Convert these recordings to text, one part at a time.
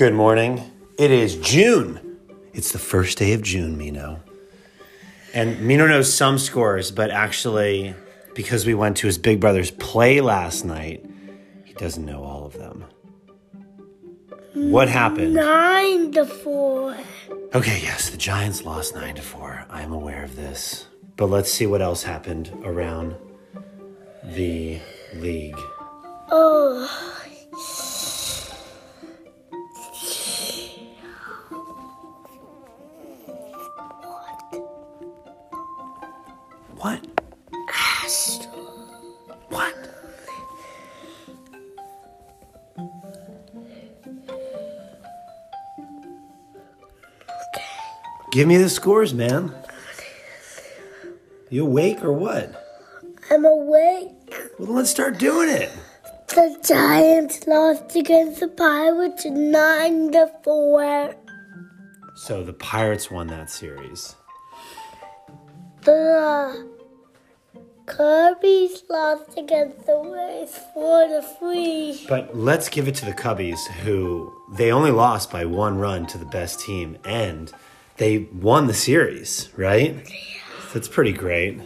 Good morning. It is June. It's the first day of June, Mino. And Mino knows some scores, but actually, because we went to his big brother's play last night, he doesn't know all of them. What happened? Nine to four. Okay, yes, the Giants lost 9 to 4. I am aware of this. But let's see what else happened around the league. Oh, What? What? Okay. Give me the scores, man. You awake or what? I'm awake. Well, let's start doing it. The Giants lost against the Pirates nine to four. So the Pirates won that series. The Cubbies lost against the Rays four to three. But let's give it to the Cubbies, who they only lost by one run to the best team, and they won the series, right? Yeah. That's pretty great.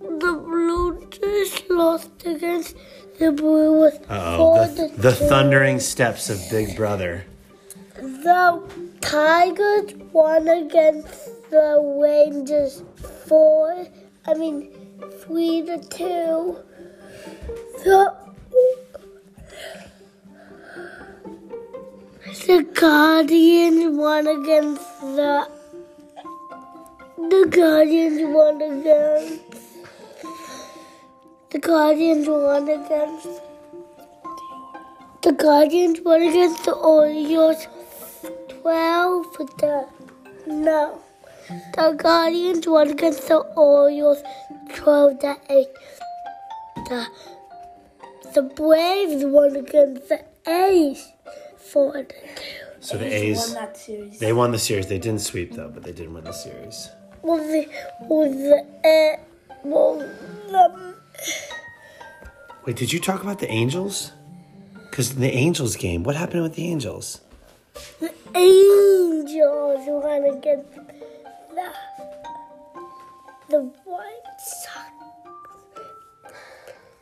The Blue Jays lost against the Brewers Oh, four the, to the two. thundering steps of Big Brother. The Tigers won against the Rangers four. I mean three to two. The the Guardians won against the the Guardians won against the Guardians won against the Guardians won against the Orioles 12 for the no. The Guardians won against the Orioles 12 to 8. The the Braves won against the A's 4 to 2. So the A's A's, won that series. they won the series. They didn't sweep though, but they did win the series. Was the was the uh, well the Wait, did you talk about the Angels? Because the Angels game, what happened with the Angels? The Angels won against the the White Sox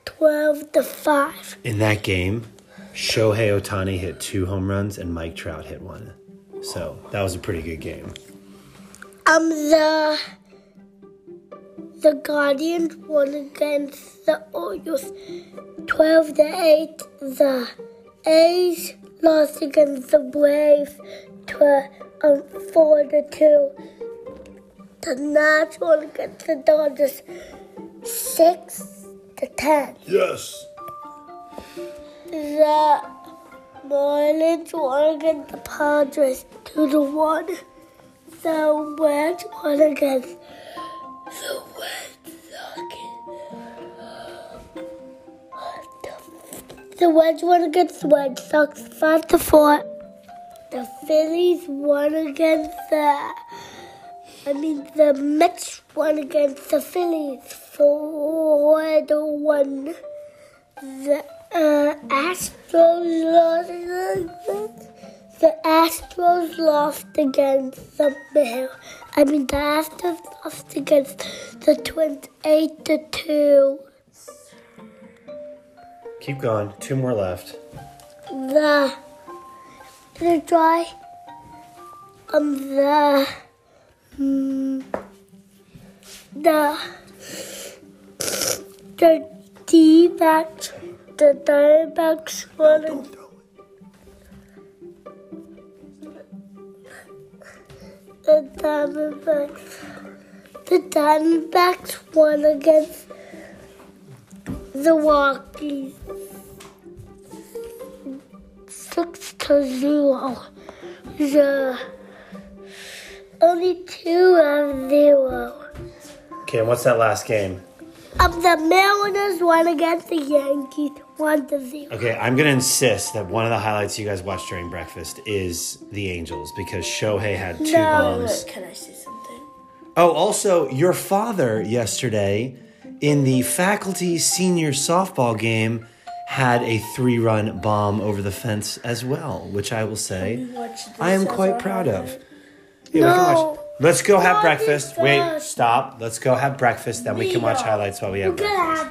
12 to 5. In that game, Shohei Ohtani hit two home runs and Mike Trout hit one. So that was a pretty good game. Um, the the Guardians won against the Orioles, twelve to eight. The A's lost against the Braves, to um four to two. The Nats won against the Dodgers, six to ten. Yes. The Marlins won against the Padres, two to one. The Reds won against the The Reds won against the Red Sox, five to four. The Phillies won against the. I mean, the Mets won against the Phillies, four to one. The uh, Astros lost the Astros lost against the Mail. I mean the Astros lost against the Twins eight to two. Keep going. Two more left. The the dry um the mm, the the D backs the Diamondbacks won. The Diamondbacks the Diamondbacks won against the Rockies six to zero. The only two of zero. Okay, and what's that last game? Um, the Mariners won against the Yankees one to zero. Okay, I'm gonna insist that one of the highlights you guys watched during breakfast is the Angels because Shohei had two No. bombs. Can I say something? Oh, also, your father yesterday in the faculty senior softball game had a three run bomb over the fence as well, which I will say I am quite proud of. Yeah, we can No. watch- Let's go have breakfast. Wait, stop. Let's go have breakfast, then we can watch highlights while we have breakfast.